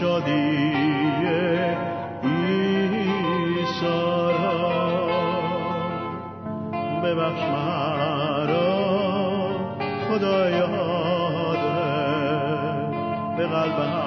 شادی عیسی را ببخش مرا خدایا به قلبم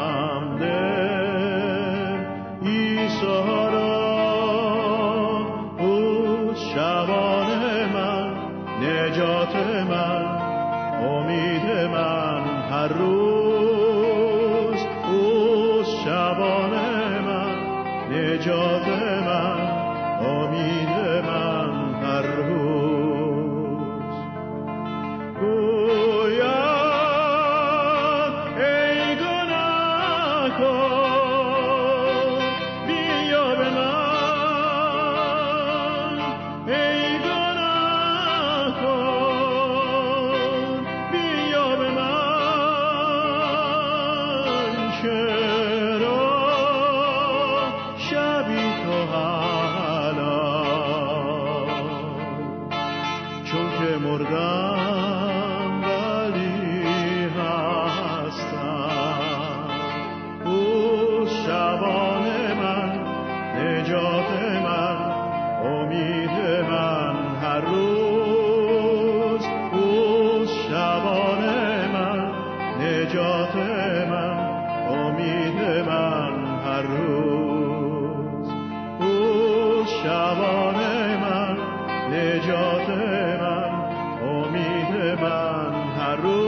من هر روز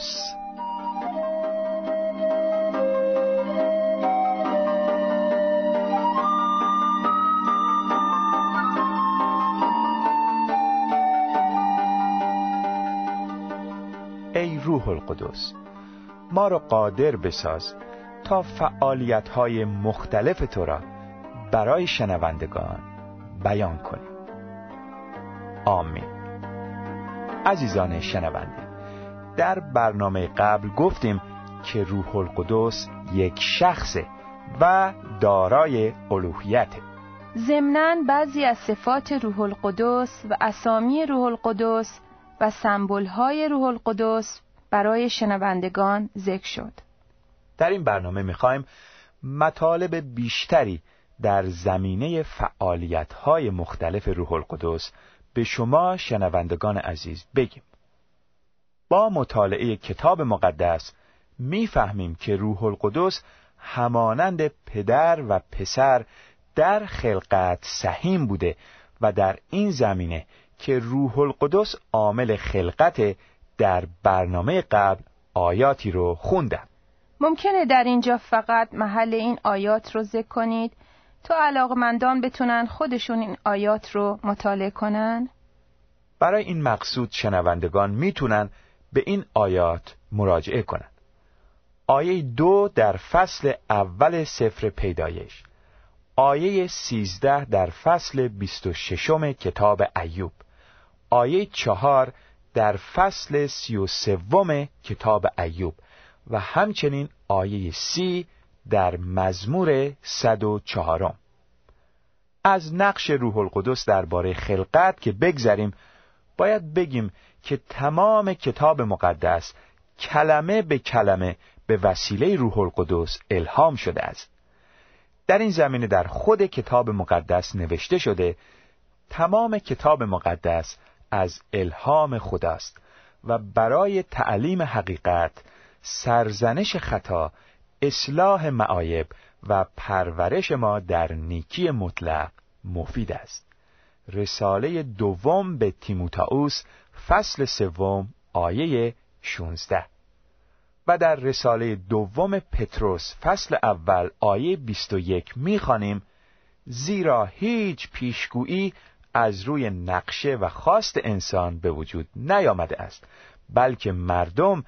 ماست ای روح القدس ما را قادر بساز تا فعالیت های مختلف تو را برای شنوندگان بیان کنیم. آمین. عزیزان شنونده برنامه قبل گفتیم که روح القدس یک شخصه و دارای الوهیته ضمناً بعضی از صفات روح القدس و اسامی روح القدس و های روح القدس برای شنوندگان ذکر شد. در این برنامه می‌خوایم مطالب بیشتری در زمینه های مختلف روح القدس به شما شنوندگان عزیز بگیم. با مطالعه کتاب مقدس می‌فهمیم که روح القدس همانند پدر و پسر در خلقت سهیم بوده و در این زمینه که روح القدس عامل خلقت در برنامه قبل آیاتی رو خوندم ممکنه در اینجا فقط محل این آیات رو ذکر کنید تو علاقمندان بتونن خودشون این آیات رو مطالعه کنن؟ برای این مقصود شنوندگان می‌تونن به این آیات مراجعه کنن آیه دو در فصل اول سفر پیدایش. آیه سیزده در فصل بیست و ششم کتاب ایوب. آیه چهار در فصل سی و سوم کتاب ایوب. و همچنین آیه سی در مزمور صد و چهارم. از نقش روح القدس درباره خلقت که بگذریم باید بگیم که تمام کتاب مقدس کلمه به کلمه به وسیله روح القدس الهام شده است. در این زمینه در خود کتاب مقدس نوشته شده تمام کتاب مقدس از الهام خداست و برای تعلیم حقیقت سرزنش خطا اصلاح معایب و پرورش ما در نیکی مطلق مفید است. رساله دوم به تیموتائوس فصل سوم آیه 16 و در رساله دوم پتروس فصل اول آیه 21 می‌خوانیم زیرا هیچ پیشگویی از روی نقشه و خواست انسان به وجود نیامده است بلکه مردم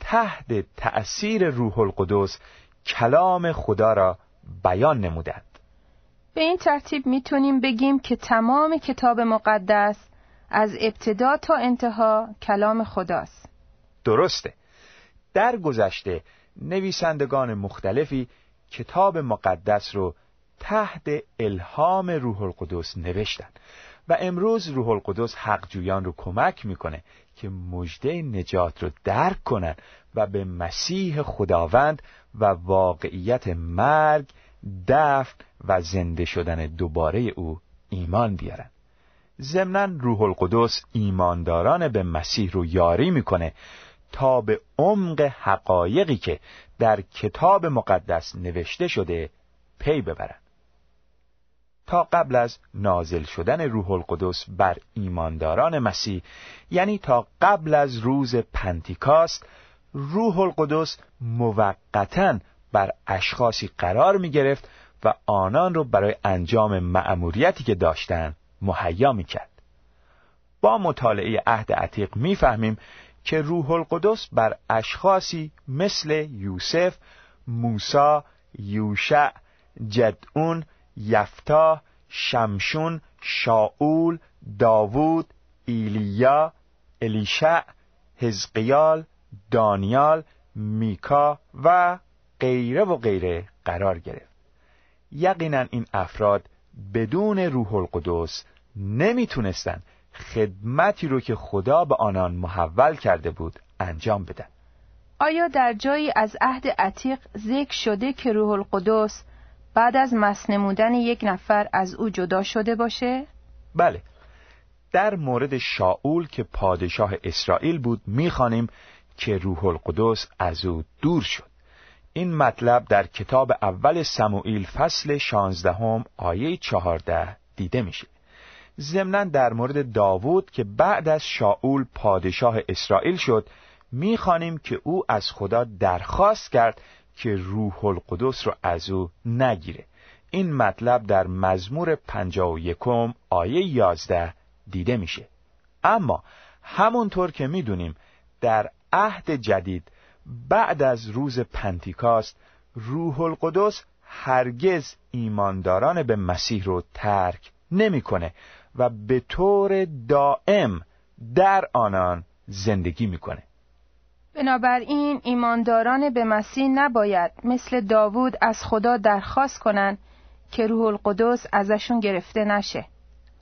تحت تأثیر روح القدس کلام خدا را بیان نمودند. به این ترتیب می‌تونیم بگیم که تمام کتاب مقدس از ابتدا تا انتها کلام خداست درسته در گذشته نویسندگان مختلفی کتاب مقدس رو تحت الهام روح القدس نوشتن و امروز روح القدس حق جویان رو کمک می‌کنه که مژده نجات رو درک کنن و به مسیح خداوند و واقعیت مرگ، دفن و زنده شدن دوباره او ایمان بیارن. ضمنا روح القدس ایمانداران به مسیح رو یاری می‌کنه تا به عمق حقایقی که در کتاب مقدس نوشته شده پی ببرند تا قبل از نازل شدن روح القدس بر ایمانداران مسیح یعنی تا قبل از روز پنتیکاست روح القدس موقتا بر اشخاصی قرار می گرفت و آنان را برای انجام مأموریتی که داشتند مهیا می کرد. با مطالعه عهد عتیق می‌فهمیم که روح القدس بر اشخاصی مثل یوسف، موسی، یوشع، جدعون، یفتا، شمشون، شاول، داوود، ایلیا، الیشع، حزقیال، دانیال، میکا و غیره و غیره قرار گرفت. یقینا این افراد بدون روح القدس نمی‌تونستند خدمتی رو که خدا به آنان محول کرده بود انجام بدن. آیا در جایی از عهد عتیق ذکر شده که روح القدس بعد از مسنمودن یک نفر از او جدا شده باشه؟ بله. در مورد شاول که پادشاه اسرائیل بود می‌خوانیم که روح القدس از او دور شد. این مطلب در کتاب اول سموئیل فصل شانزدهم آیه چهارده دیده میشه. ضمنا در مورد داوود که بعد از شاول پادشاه اسرائیل شد می‌خوانیم که او از خدا درخواست کرد که روح القدس رو از او نگیره. این مطلب در مزمور پنجا و یکم آیه یازده دیده میشه. اما همونطور که می‌دونیم در عهد جدید بعد از روز پنتیکاست روح القدس هرگز ایمانداران به مسیح رو ترک نمی‌کنه. و به طور دائم در آنان زندگی می‌کنه. بنابراین ایمانداران به مسیح نباید مثل داوود از خدا درخواست کنند که روح القدس ازشون گرفته نشه.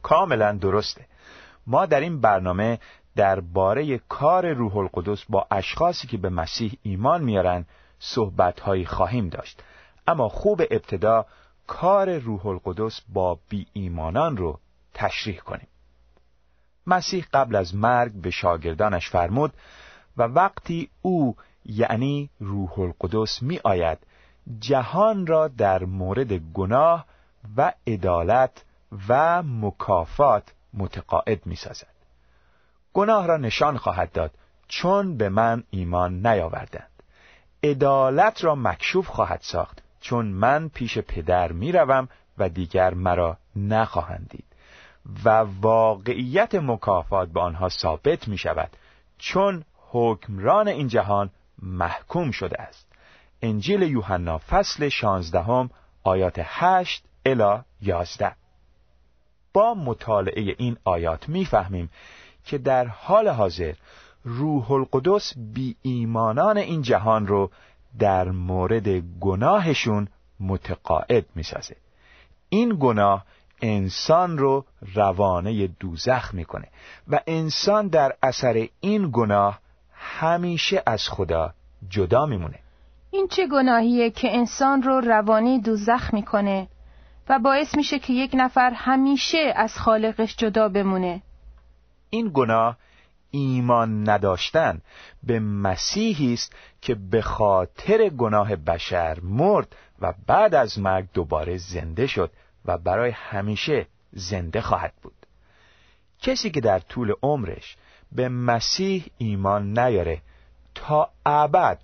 کاملا درسته. ما در این برنامه درباره کار روح القدس با اشخاصی که به مسیح ایمان میارن صحبتهایی خواهیم داشت. اما خوب ابتدا کار روح القدس با بی ایمانان رو تشریح کنیم. مسیح قبل از مرگ به شاگردانش فرمود و وقتی او یعنی روح القدس می آید جهان را در مورد گناه و عدالت و مکافات متقاعد می سازد. گناه را نشان خواهد داد چون به من ایمان نیاوردند. عدالت را مکشوف خواهد ساخت چون من پیش پدر می‌روم و دیگر مرا نخواهند دید. و واقعیت مکافات به آنها ثابت می شود چون حکمران این جهان محکوم شده است. انجیل یوحنا فصل شانزدهم آیات هشت الا یازده. با مطالعه این آیات می‌فهمیم که در حال حاضر روح القدس بی ایمانان این جهان رو در مورد گناهشون متقاعد می‌سازه. این گناه انسان رو روانه دوزخ می‌کنه. و انسان در اثر این گناه همیشه از خدا جدا میمونه. این چه گناهیه که انسان رو روانه دوزخ می‌کنه و باعث میشه که یک نفر همیشه از خالقش جدا بمونه؟ این گناه ایمان نداشتن به مسیحی است که به خاطر گناه بشر مرد و بعد از مرگ دوباره زنده شد و برای همیشه زنده خواهد بود. کسی که در طول عمرش به مسیح ایمان نیاره تا ابد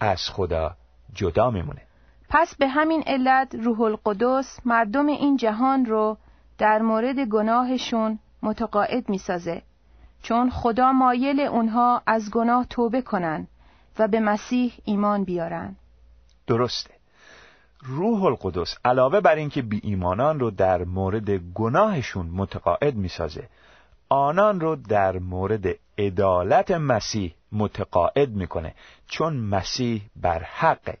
از خدا جدا میمونه. پس به همین علت روح القدس مردم این جهان رو در مورد گناهشون متقاعد می‌سازه. چون خدا مایل اونها از گناه توبه کنن و به مسیح ایمان بیارن. درسته. روح القدس علاوه بر اینکه بی ایمانان رو در مورد گناهشون متقاعد می‌سازه آنان رو در مورد عدالت مسیح متقاعد می‌کنه چون مسیح بر حقه.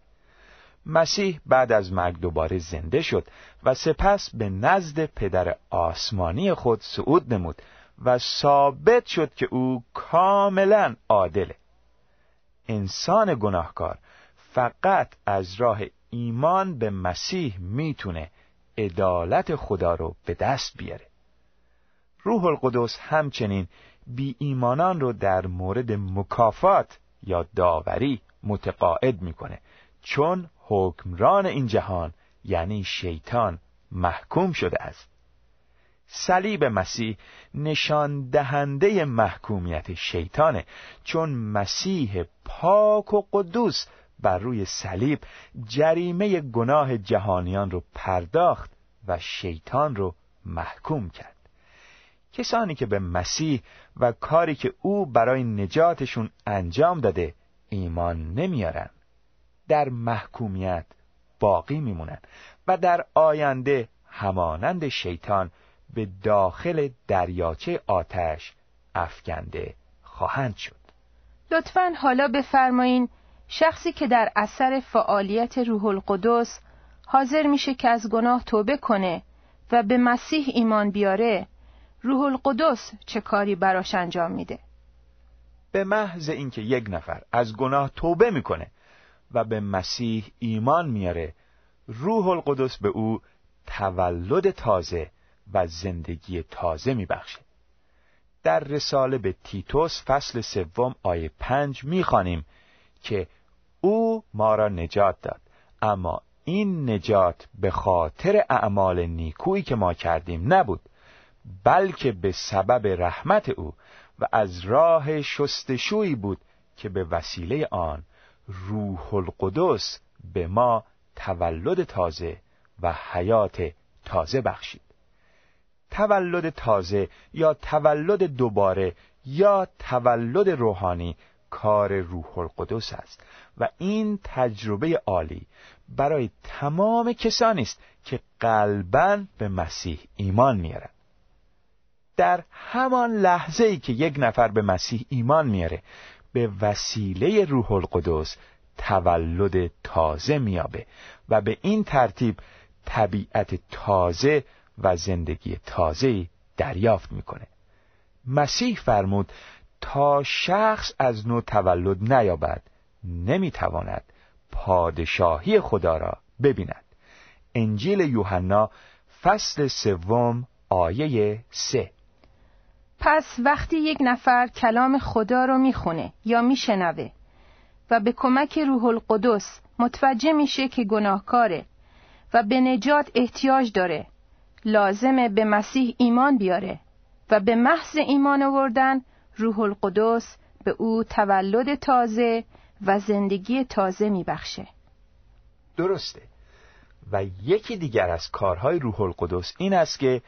مسیح بعد از مرگ دوباره زنده شد و سپس به نزد پدر آسمانی خود صعود نمود و ثابت شد که او کاملا عادله. انسان گناهکار فقط از راه ایمان به مسیح می‌تونه عدالت خدا رو به دست بیاره. روح القدس همچنین بی ایمانان رو در مورد مکافات یا داوری متقاعد می‌کنه چون حکمران این جهان یعنی شیطان محکوم شده است. صلیب مسیح نشان دهنده محکومیت شیطانه چون مسیح پاک و قدوس بر روی صلیب جریمه گناه جهانیان رو پرداخت و شیطان رو محکوم کرد. کسانی که به مسیح و کاری که او برای نجاتشون انجام داده ایمان نمیارن در محکومیت باقی میمونن و در آینده همانند شیطان به داخل دریاچه آتش افکنده خواهند شد. لطفا حالا بفرمایین شخصی که در اثر فعالیت روح القدس حاضر میشه که از گناه توبه کنه و به مسیح ایمان بیاره روح القدس چه کاری براش انجام میده؟ به محض اینکه یک نفر از گناه توبه می‌کنه و به مسیح ایمان میاره روح القدس به او تولد تازه و زندگی تازه میبخشه. در رساله به تیتوس فصل سوم آیه پنج می‌خوانیم که او ما را نجات داد. اما این نجات به خاطر اعمال نیکویی که ما کردیم نبود بلکه به سبب رحمت او و از راه شستشویی بود که به وسیله آن روح القدس به ما تولد تازه و حیات تازه بخشید. تولد تازه یا تولد دوباره یا تولد روحانی کار روح القدس است. و این تجربه عالی برای تمام کسانی است که قلبا به مسیح ایمان میارن. در همان لحظه ای که یک نفر به مسیح ایمان میاره به وسیله روح القدس تولد تازه میابه و به این ترتیب طبیعت تازه و زندگی تازه دریافت می‌کنه. مسیح فرمود تا شخص از نو تولد نیابد نمی‌تواند پادشاهی خدا را ببیند. انجیل یوحنا فصل سوم آیه سه. پس وقتی یک نفر کلام خدا رو می‌خونه یا میشنوه و به کمک روح القدس متوجه میشه که گناهکاره و به نجات احتیاج داره لازمه به مسیح ایمان بیاره و به محض ایمان آوردن روح القدس به او تولد تازه و زندگی تازه میبخشه. درسته. و یکی دیگر از کارهای روح القدس این است که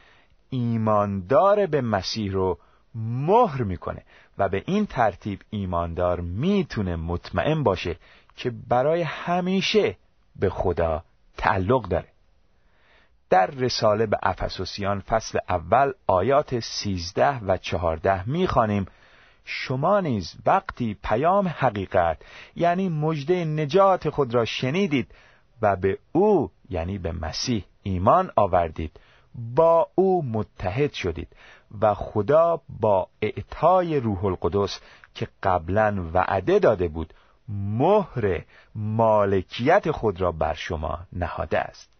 ایماندار به مسیح رو مهر می‌کنه و به این ترتیب ایماندار می‌تونه مطمئن باشه که برای همیشه به خدا تعلق داره. در رساله به افسوسیان فصل اول آیات سیزده و چهارده می‌خوانیم شما نیز وقتی پیام حقیقت یعنی مژده نجات خود را شنیدید و به او یعنی به مسیح ایمان آوردید با او متحد شدید و خدا با اعطای روح القدس که قبلا وعده داده بود مهر مالکیت خود را بر شما نهاده است.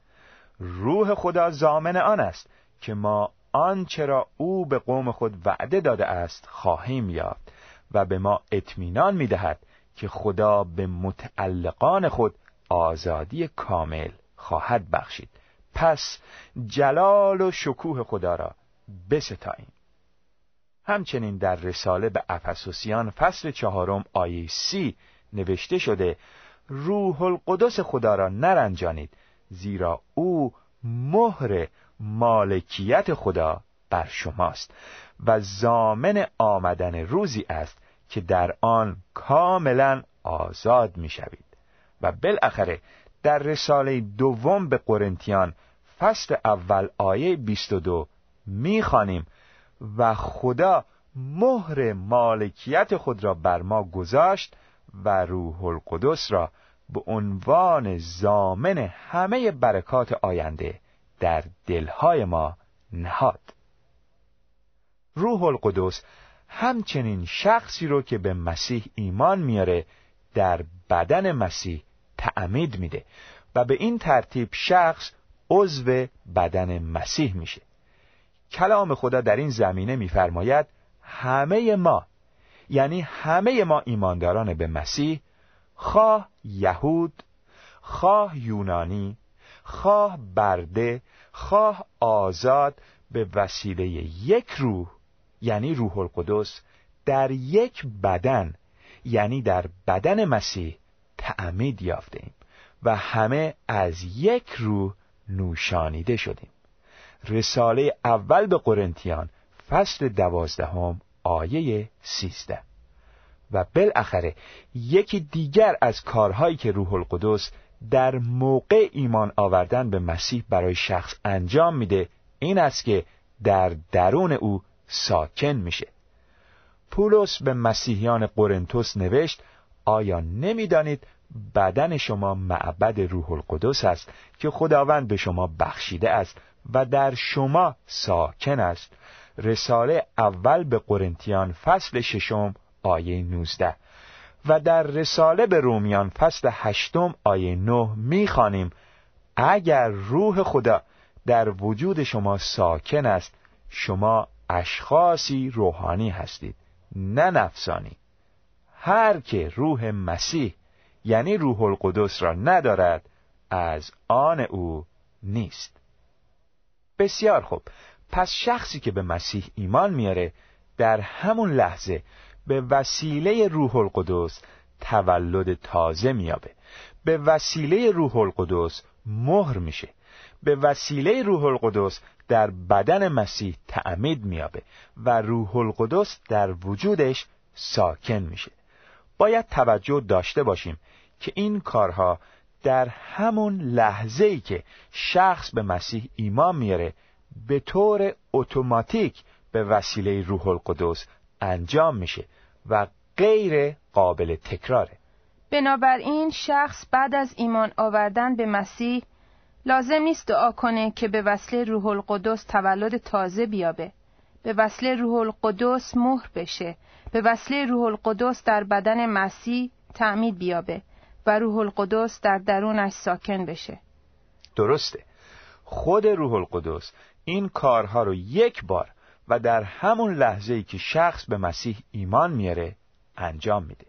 روح خدا زامن آن است که ما آنچه را او به قوم خود وعده داده است خواهیم یافت و به ما اطمینان می‌دهد که خدا به متعلقان خود آزادی کامل خواهد بخشید. پس جلال و شکوه خدا را بستاییم. همچنین در رساله به افسوسیان فصل چهارم آیه سی نوشته شده روح القدس خدا را نرنجانید زیرا او مهر مالکیت خدا بر شماست و زامن آمدن روزی است که در آن کاملا آزاد می‌شوید. و بالاخره در رساله دوم به قرنتیان فصل اول آیه 22 می‌خوانیم و خدا مهر مالکیت خود را بر ما گذاشت و روح القدس را به عنوان زامن همه برکات آینده در دلهای ما نهاد. روح القدس همچنین شخصی رو که به مسیح ایمان میاره در بدن مسیح تعمید میده و به این ترتیب شخص عضو بدن مسیح میشه. کلام خدا در این زمینه میفرماید همه ما یعنی همه ما ایمانداران به مسیح خواه یهود خواه یونانی خواه برده خواه آزاد به وسیله یک روح یعنی روح القدس در یک بدن یعنی در بدن مسیح تعمید یافته و همه از یک روح نوشانیده شدیم. رساله اول به قرنتیان فصل دوازدهم آیه سیزده. و بالاخره یکی دیگر از کارهایی که روح القدس در موقع ایمان آوردن به مسیح برای شخص انجام میده این است که در درون او ساکن میشه. پولس به مسیحیان قرنتوس نوشت آیا نمی‌دانید بدن شما معبد روح القدس است که خداوند به شما بخشیده است و در شما ساکن است؟ رساله اول به قرنتیان فصل ششم آیه 19 و در رساله به رومیان فصل هشتم آیه 9 می‌خوانیم. اگر روح خدا در وجود شما ساکن است شما اشخاصی روحانی هستید نه نفسانی. هر که روح مسیح یعنی روح القدس را ندارد از آن او نیست. بسیار خوب. پس شخصی که به مسیح ایمان میاره در همون لحظه به وسیله روح القدس تولد تازه میابه به وسیله روح القدس مهر میشه. به وسیله روح القدس در بدن مسیح تعمید میابه و روح القدس در وجودش ساکن میشه. باید توجه داشته باشیم که این کارها در همون لحظه ای که شخص به مسیح ایمان میاره به طور اتوماتیک به وسیله روح القدس انجام میشه و غیر قابل تکراره. بنابراین شخص بعد از ایمان آوردن به مسیح لازم نیست دعا کنه که به وسیله روح القدس تولد تازه بیابه. به وسیله روح القدس مهر بشه. به وسیله روح القدس در بدن مسیح تعمید بیابه و روح القدس در درونش ساکن بشه. درسته. خود روح القدس این کارها رو یک بار و در همون لحظه ای که شخص به مسیح ایمان میاره انجام میده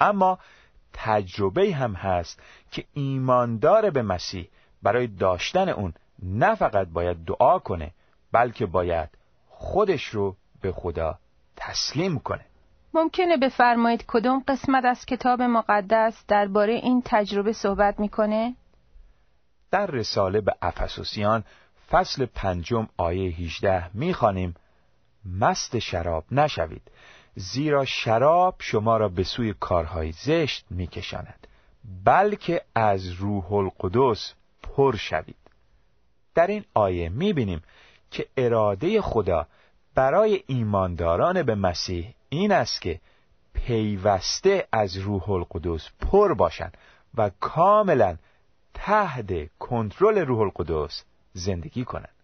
اما تجربه هم هست که ایماندار به مسیح برای داشتن اون نه فقط باید دعا کنه بلکه باید خودش رو به خدا تسلیم کنه ممکنه بفرمایید کدوم قسمت از کتاب مقدس درباره این تجربه صحبت می‌کنه؟ در رساله به افسوسیان فصل پنجم آیه 18 می‌خوانیم. مست شراب نشوید زیرا شراب شما را به سوی کارهای زشت میکشاند بلکه از روح القدس پر شوید. در این آیه می‌بینیم که اراده خدا برای ایمانداران به مسیح این است که پیوسته از روح القدس پر باشند و کاملا تحت کنترل روح القدس زندگی کنند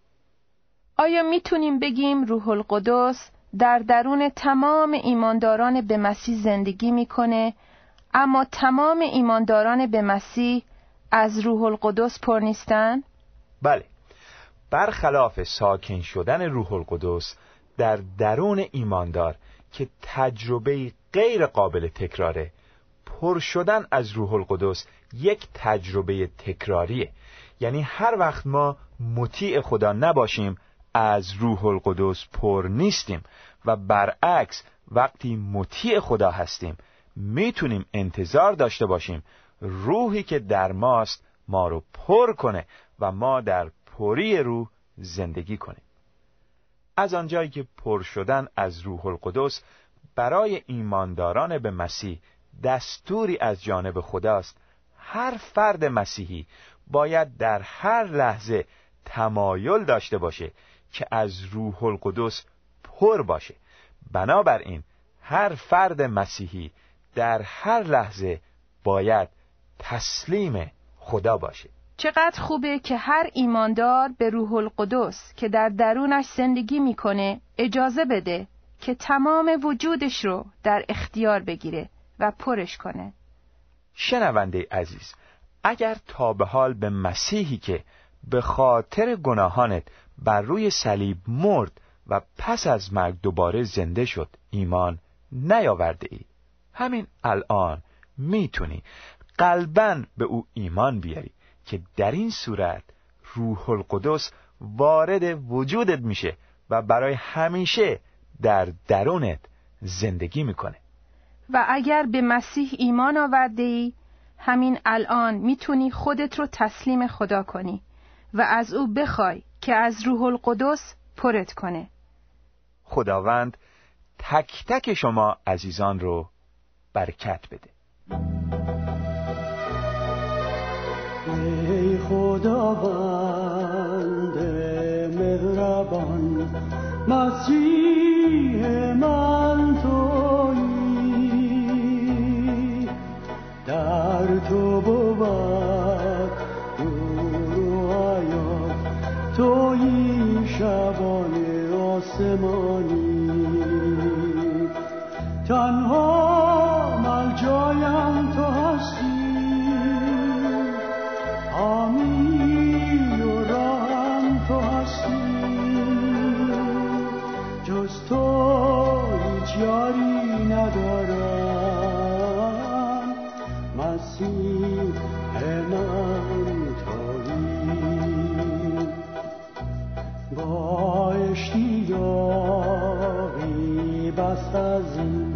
آیا می‌تونیم بگیم روح القدس در درون تمام ایمانداران به مسیح زندگی می‌کنه اما تمام ایمانداران به مسیح از روح القدس پر نیستن؟ بله. برخلاف ساکن شدن روح القدس در درون ایماندار که تجربه غیر قابل تکراره پر شدن از روح القدس یک تجربه تکراریه. یعنی هر وقت ما مطیع خدا نباشیم از روح القدس پر نیستیم و برعکس وقتی مطیع خدا هستیم می‌تونیم انتظار داشته باشیم روحی که در ماست ما رو پر کنه و ما در پری روح زندگی کنیم. از آنجایی که پر شدن از روح القدس برای ایمانداران به مسیح دستوری از جانب خداست هر فرد مسیحی باید در هر لحظه تمایل داشته باشه که از روح القدس پر باشه. بنابراین هر فرد مسیحی در هر لحظه باید تسلیم خدا باشه. چقدر خوبه که هر ایماندار به روح القدس که در درونش زندگی می‌کنه اجازه بده که تمام وجودش رو در اختیار بگیره و پرش کنه. شنونده عزیز اگر تا به حال به مسیحی که به خاطر گناهانت بر روی صلیب مرد و پس از مرگ دوباره زنده شد ایمان نیاورده ای. همین الان می‌تونی قلبا به او ایمان بیاری که در این صورت روح القدس وارد وجودت میشه و برای همیشه در درونت زندگی می‌کنه. و اگر به مسیح ایمان آورده ای همین الان می‌تونی خودت رو تسلیم خدا کنی و از او بخوای که از روح القدس پرت کنه. خداوند تک تک شما عزیزان رو برکت بده. ای خداوند مهربان مسیح من آسمانی